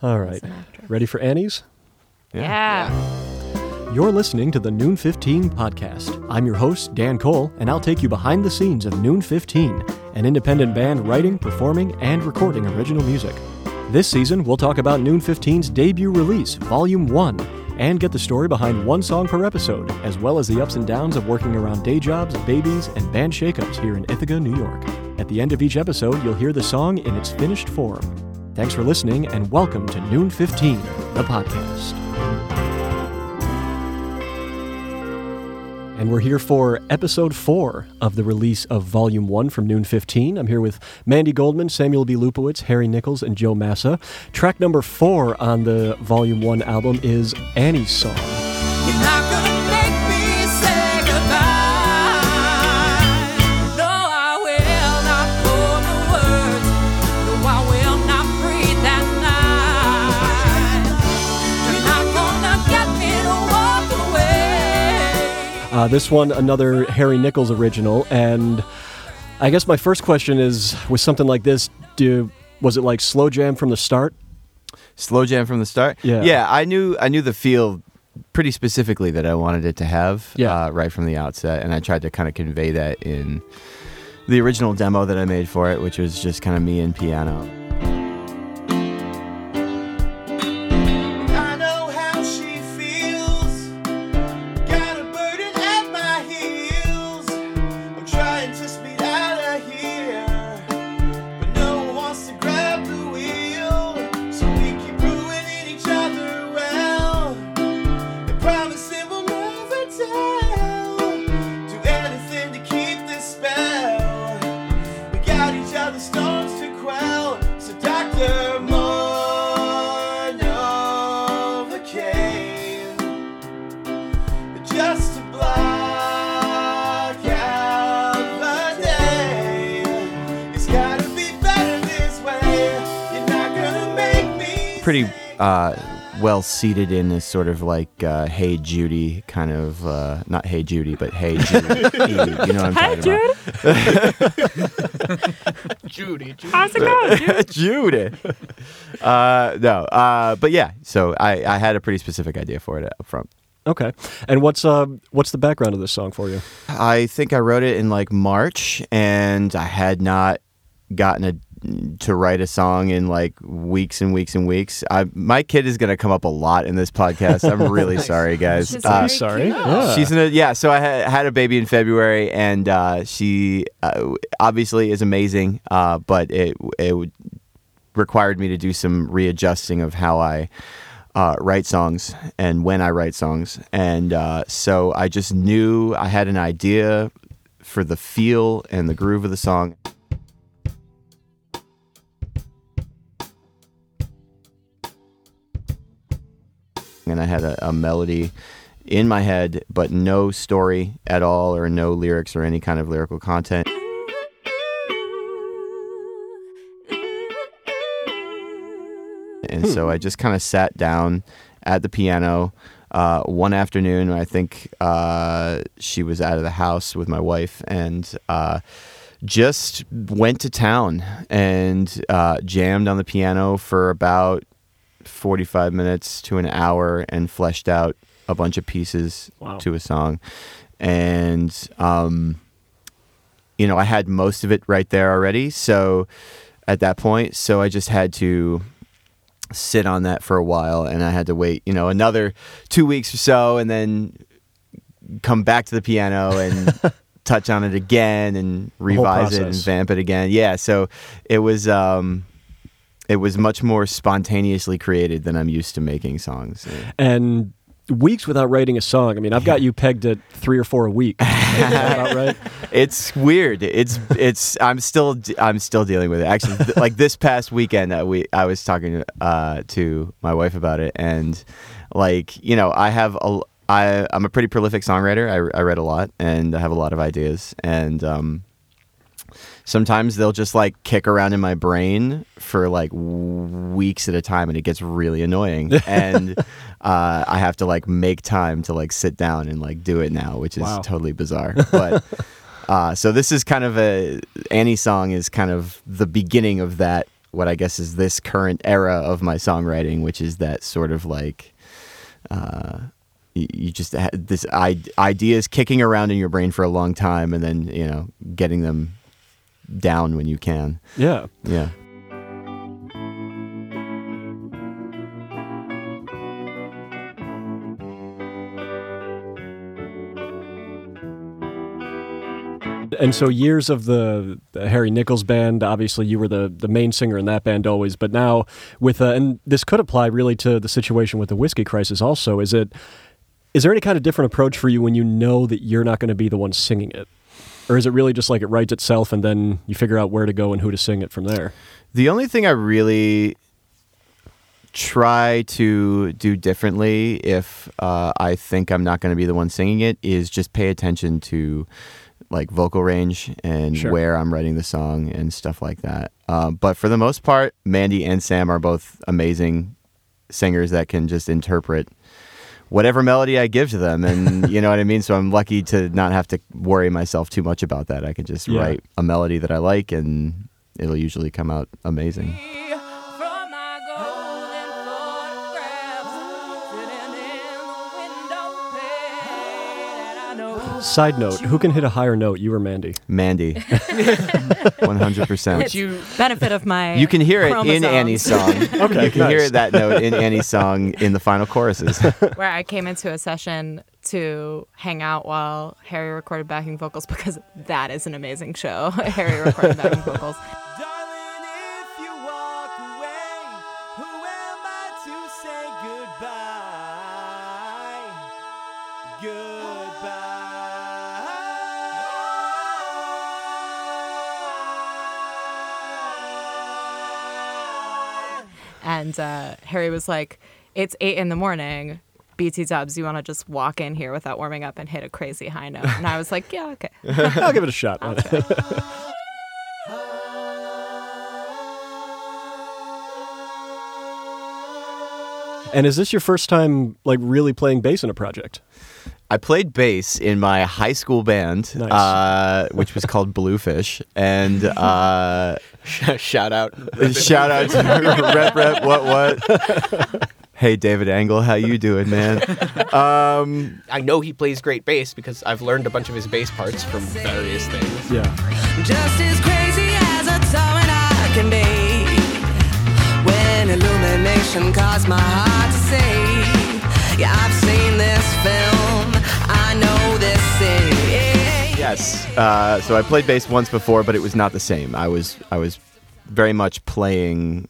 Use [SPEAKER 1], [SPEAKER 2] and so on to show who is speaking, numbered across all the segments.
[SPEAKER 1] All right. Ready for Annie's?
[SPEAKER 2] Yeah.
[SPEAKER 1] You're listening to the Noon 15 podcast. I'm your host, Dan Cole, and I'll take you behind the scenes of Noon 15, an independent band writing, performing, and recording original music. This season, we'll talk about Noon 15's debut release, Volume 1, and get the story behind one song per episode, as well as the ups and downs of working around day jobs, babies, and band shakeups here in Ithaca, New York. At the end of each episode, you'll hear the song in its finished form. Thanks for listening, and welcome to Noon 15, the podcast. And we're here for episode four of the release of volume one from Noon 15. I'm here with Mandy Goldman, Samuel B. Lupowitz, Harry Nichols, and Joe Massa. Track number four on the volume one album is Annie's Song. Uh, this one, another Harry Nichols original. And I guess my first question is with something like this, do, was it like slow jam from the start?
[SPEAKER 3] slow jam from the start.
[SPEAKER 1] Yeah.
[SPEAKER 3] yeah. I knew I knew the feel pretty specifically that I wanted it to have.
[SPEAKER 1] Yeah.
[SPEAKER 3] uh, right from the outset, and I tried to kind of convey that in the original demo that I made for it, which was just kind of me and piano. Pretty uh, well seated in this sort of like uh, Hey Judy kind of uh, not Hey Judy, but Hey Judy. you know what I'm
[SPEAKER 2] Hi,
[SPEAKER 3] talking
[SPEAKER 2] Jude.
[SPEAKER 4] Judy. Judy.
[SPEAKER 2] How's it going, Jude?
[SPEAKER 3] about. Judy. Uh, no, uh, but yeah. So I, I had a pretty specific idea for it up front.
[SPEAKER 1] Okay. And what's uh, what's the background of this song for you?
[SPEAKER 3] I think I wrote it in like March, and I had not gotten a to write a song in like weeks and weeks and weeks. I, my kid is going to come up a lot in this podcast. I'm really sorry, guys.
[SPEAKER 2] She's
[SPEAKER 3] Uh,
[SPEAKER 2] very
[SPEAKER 1] sorry.
[SPEAKER 2] cute.
[SPEAKER 1] Yeah.
[SPEAKER 3] She's in a yeah. So I had, had a baby in February, and uh, she uh, obviously is amazing. Uh, but it it required me to do some readjusting of how I uh, write songs and when I write songs, and uh, so I just knew I had an idea for the feel and the groove of the song. And I had a, a melody in my head, but no story at all, or no lyrics or any kind of lyrical content. And so I just kind of sat down at the piano uh, one afternoon. I think uh, she was out of the house with my wife and uh, just went to town and uh, jammed on the piano for about 45 minutes to an hour and fleshed out a bunch of pieces
[SPEAKER 1] Wow.
[SPEAKER 3] to a song. And, um, you know, I had most of it right there already. So at that point, so I just had to sit on that for a while and I had to wait, you know, another two weeks or so and then come back to the piano and touch on it again and revise it and vamp it again. Yeah. So it was, um, it was much more spontaneously created than I'm used to making songs.
[SPEAKER 1] And weeks without writing a song. I mean, I've got you pegged at three or four a week. Is that about right?
[SPEAKER 3] It's weird. It's it's. I'm still I'm still dealing with it. Actually, th- like this past weekend, uh, we I was talking uh, to my wife about it, and like you know, I have a I I'm a pretty prolific songwriter. I I read a lot, and I have a lot of ideas, and um, sometimes they'll just like kick around in my brain for like w- weeks at a time and it gets really annoying and uh, i have to like make time to like sit down and like do it now which is
[SPEAKER 1] Wow.
[SPEAKER 3] totally bizarre but uh, so this is kind of a annie song is kind of the beginning of that what I guess is this current era of my songwriting, which is that sort of like uh, you, you just had this I- ideas kicking around in your brain for a long time, and then you know getting them down when you can.
[SPEAKER 1] Yeah.
[SPEAKER 3] Yeah.
[SPEAKER 1] And so years of the, the Harry Nichols band, obviously you were the, the main singer in that band always, but now with uh, and this could apply really to the situation with the whiskey crisis also. Is it is there any kind of different approach for you when you know that you're not going to be the one singing it? Or is it really just like it writes itself and then you figure out where to go and who to sing it from there?
[SPEAKER 3] The only thing I really try to do differently if uh, I think I'm not going to be the one singing it is just pay attention to like vocal range and
[SPEAKER 1] Sure.
[SPEAKER 3] where I'm writing the song and stuff like that. Uh, but for the most part, Mandy and Sam are both amazing singers that can just interpret whatever melody I give to them, and you know what I mean. So I'm lucky to not have to worry myself too much about that. I can just
[SPEAKER 1] Yeah.
[SPEAKER 3] write a melody that I like, and it'll usually come out amazing.
[SPEAKER 1] Side note, who can hit a higher note, you or Mandy?
[SPEAKER 3] Mandy, one hundred percent.
[SPEAKER 2] you
[SPEAKER 5] benefit of my
[SPEAKER 3] You can hear it in
[SPEAKER 5] chromosomes.
[SPEAKER 3] Annie's song.
[SPEAKER 1] Okay,
[SPEAKER 3] you can
[SPEAKER 1] nice.
[SPEAKER 3] hear that note in Annie's song in the final choruses.
[SPEAKER 2] where I came into a session to hang out while Harry recorded backing vocals because that is an amazing show. Harry recorded backing vocals.
[SPEAKER 6] Darling,
[SPEAKER 2] And uh, Harry was like, It's eight in the morning. BT dubs, you want to just walk in here without warming up and hit a crazy high note? And I was like, Yeah, okay.
[SPEAKER 1] I'll give it a shot. and is this your first time like really playing bass in a project?
[SPEAKER 3] I played bass in my high school band,
[SPEAKER 1] Nice.
[SPEAKER 3] uh, which was called Bluefish, and uh,
[SPEAKER 4] Shout out.
[SPEAKER 3] shout out to Rep Rep What What. Hey David Angle, how you doing, man? Um,
[SPEAKER 4] I know he plays great bass because I've learned a bunch of his bass parts from various things.
[SPEAKER 1] Yeah.
[SPEAKER 5] Just as crazy as a tyrant I can be. When illumination caused my heart to say, Yeah, I've seen
[SPEAKER 3] yes. Uh, so I played bass once before, but it was not the same. I was I was very much playing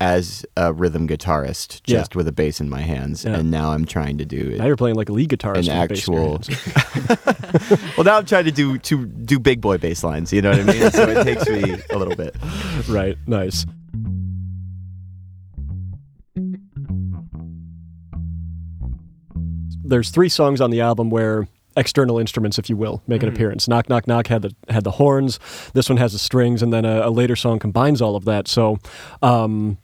[SPEAKER 3] as a rhythm guitarist,
[SPEAKER 1] Yeah.
[SPEAKER 3] just with a bass in my hands,
[SPEAKER 1] Yeah.
[SPEAKER 3] and now I'm trying to do It, Now
[SPEAKER 1] you're playing like a lead guitarist.
[SPEAKER 3] An
[SPEAKER 1] with bass in
[SPEAKER 3] actual- Well, now I'm trying to do to do big boy bass lines. You know what I mean? so it takes me a little bit.
[SPEAKER 1] right. Nice. There's three songs on the album where external instruments, if you will, make an appearance. Knock Knock Knock had the had the horns. This one has the strings, and then a, a later song combines all of that. So. Um,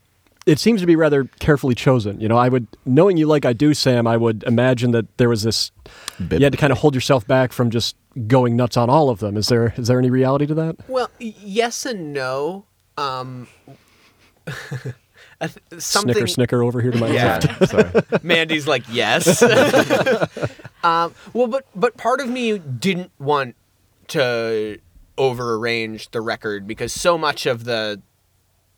[SPEAKER 1] it seems to be rather carefully chosen. You know, I would, knowing you like I do, Sam, I would imagine that there was this,
[SPEAKER 3] Bit-
[SPEAKER 1] you had to kind of hold yourself back from just going nuts on all of them. Is there, is there any reality to that?
[SPEAKER 4] Well, yes and no. Um, th- something.
[SPEAKER 1] Snicker, snicker over here to my
[SPEAKER 4] Yeah.
[SPEAKER 1] left.
[SPEAKER 3] Sorry.
[SPEAKER 4] Mandy's like yes. um, well, but but part of me didn't want to over arrange the record because so much of the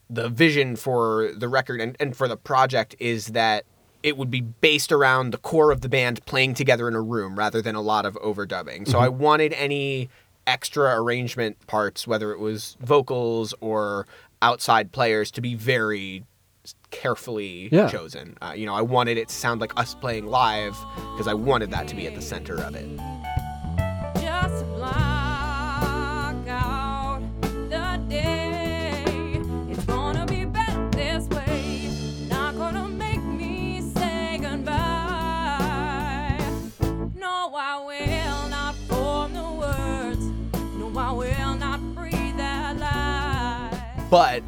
[SPEAKER 4] the vision for the record and, and for the project is that it would be based around the core of the band playing together in a room rather than a lot of overdubbing. So I wanted any extra arrangement parts, whether it was vocals or outside players, to be very carefully
[SPEAKER 1] Yeah.
[SPEAKER 4] chosen. Uh, you know, I wanted it to sound like us playing live because I wanted that to be at the center of it.
[SPEAKER 5] Just block out the day. It's gonna be better this way. Not gonna make me say goodbye. No, I will not form the words. No, I will not breathe that lie.
[SPEAKER 4] But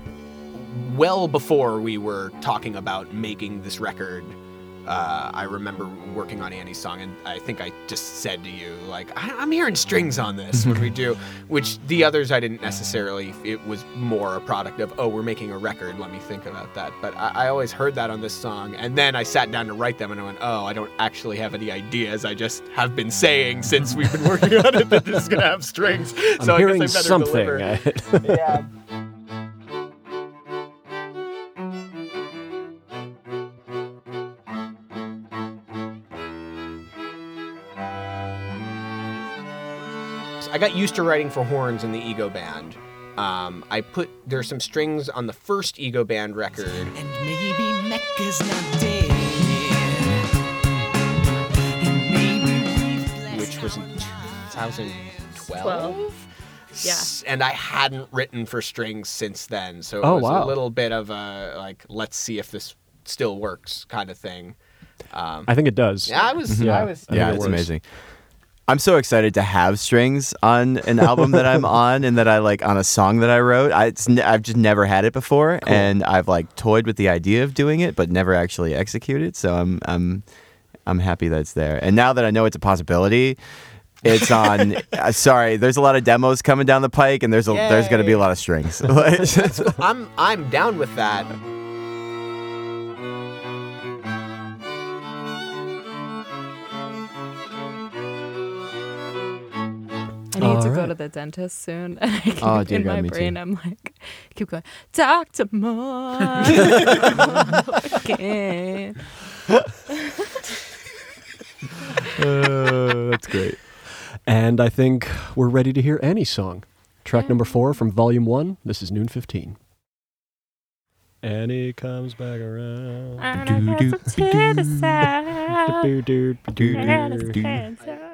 [SPEAKER 4] well before we were talking about making this record, uh, I remember working on Annie's song, and I think I just said to you, like, I- I'm hearing strings on this when we do, which the others I didn't necessarily, it was more a product of, oh, we're making a record, let me think about that. But I, I always heard that on this song, and then I sat down to write them, and I went, oh, I don't actually have any ideas. I just have been saying since we've been working on it that this is going to have strings.
[SPEAKER 1] I'm
[SPEAKER 4] so
[SPEAKER 1] hearing
[SPEAKER 4] I guess I better
[SPEAKER 1] something.
[SPEAKER 4] yeah. Got used to writing for horns in the Ego Band. Um, I put there's some strings on the first Ego Band record,
[SPEAKER 5] And maybe Mecca's not dead. And maybe we've left
[SPEAKER 4] which was in 2012.
[SPEAKER 2] Twelve. Yeah.
[SPEAKER 4] S- And I hadn't written for strings since then, so it
[SPEAKER 1] Oh,
[SPEAKER 4] was
[SPEAKER 1] wow.
[SPEAKER 4] a little bit of a like, let's see if this still works kind of thing. Um,
[SPEAKER 1] I think it does.
[SPEAKER 4] yeah, I was,
[SPEAKER 1] Yeah.
[SPEAKER 4] I was.
[SPEAKER 1] I think
[SPEAKER 3] yeah,
[SPEAKER 1] it
[SPEAKER 3] it's
[SPEAKER 1] works.
[SPEAKER 3] amazing. I'm so excited to have strings on an album that I'm on and that I like on a song that I wrote. I, I've just never had it before, and I've like toyed with the idea of doing it, but never actually executed. So I'm I'm I'm happy that it's there. And now that I know it's a possibility, it's on. uh, sorry, there's a lot of demos coming down the pike, and there's a, there's going to be a lot of strings.
[SPEAKER 4] I'm, I'm down with that.
[SPEAKER 2] Need
[SPEAKER 1] All
[SPEAKER 2] to go
[SPEAKER 1] right.
[SPEAKER 2] to the dentist soon. And I keep,
[SPEAKER 3] Oh, dear
[SPEAKER 2] in
[SPEAKER 3] God,
[SPEAKER 2] my
[SPEAKER 3] me too.
[SPEAKER 2] brain, I'm like, keep going, Dr. Moore. again.
[SPEAKER 1] Uh, that's great. And I think we're ready to hear Annie's song. Track number four from Volume One. This is Noon 15. Annie comes back around.
[SPEAKER 2] And I guess I'm to the side. And his
[SPEAKER 1] Do-do-do-do-do.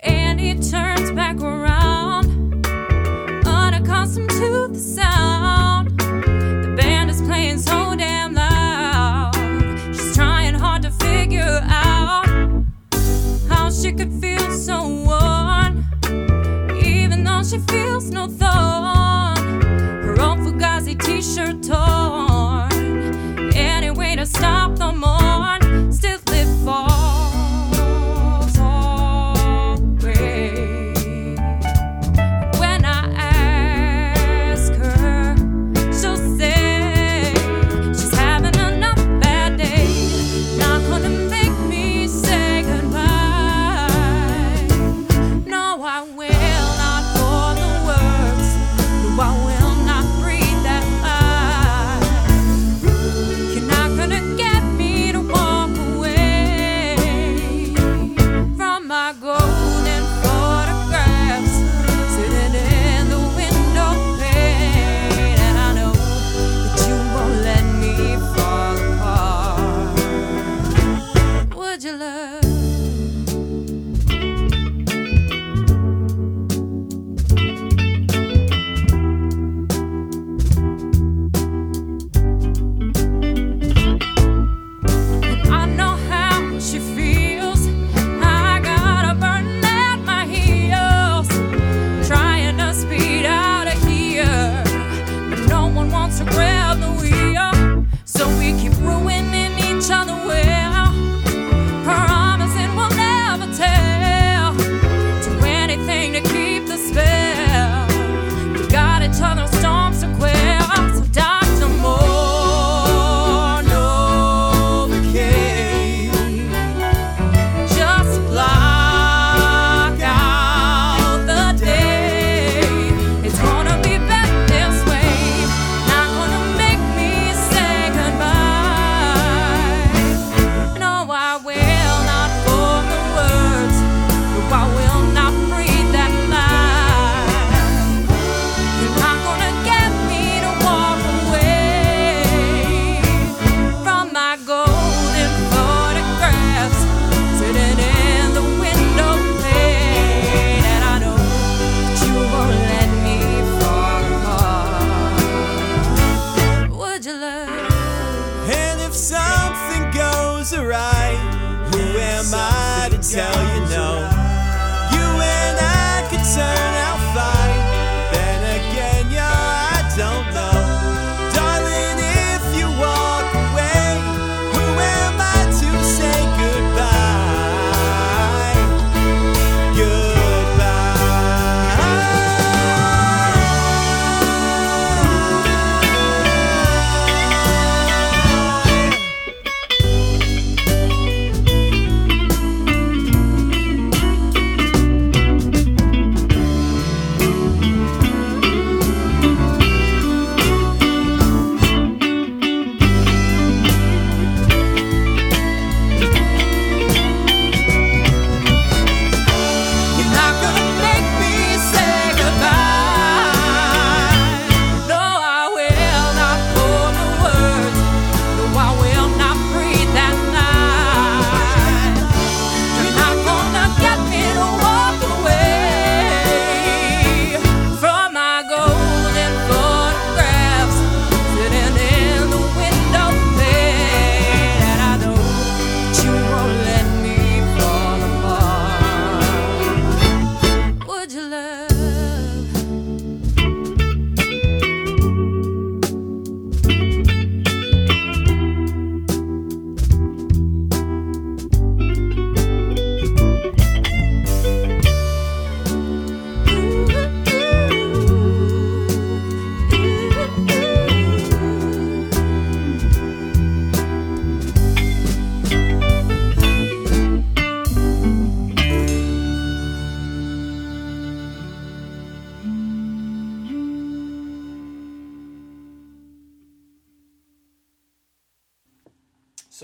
[SPEAKER 5] And he turns back around, unaccustomed to the sound. The band is playing so damn loud. She's trying hard to figure out how she could feel so worn, even though she feels no thorn. Her old Fugazi t-shirt torn. Any way to stop the mourn, we keep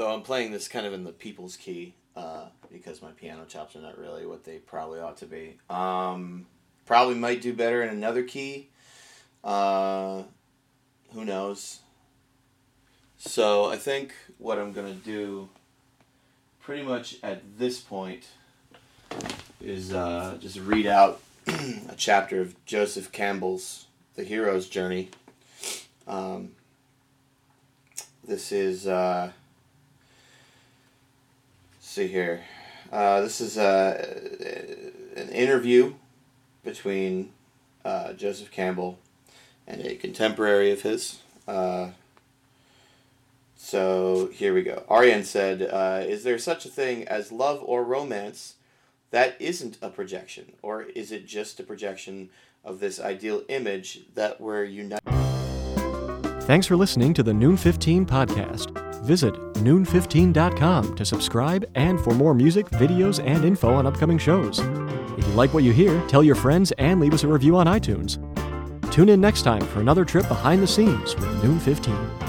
[SPEAKER 3] So I'm playing this kind of in the people's key uh, because my piano chops are not really what they probably ought to be. Um, probably might do better in another key. Uh, who knows? So I think what I'm gonna do, pretty much at this point, is uh, just read out a chapter of Joseph Campbell's The Hero's Journey. Um, this is. Uh, see here. Uh, this is uh, an interview between uh, Joseph Campbell and a contemporary of his. Uh, so here we go. Ariane said, uh, Is there such a thing as love or romance that isn't a projection? Or is it just a projection of this ideal image that we're united?
[SPEAKER 1] Thanks for listening to the Noon 15 podcast. Visit noon15.com to subscribe and for more music, videos, and info on upcoming shows. If you like what you hear, tell your friends and leave us a review on iTunes. Tune in next time for another trip behind the scenes with Noon 15.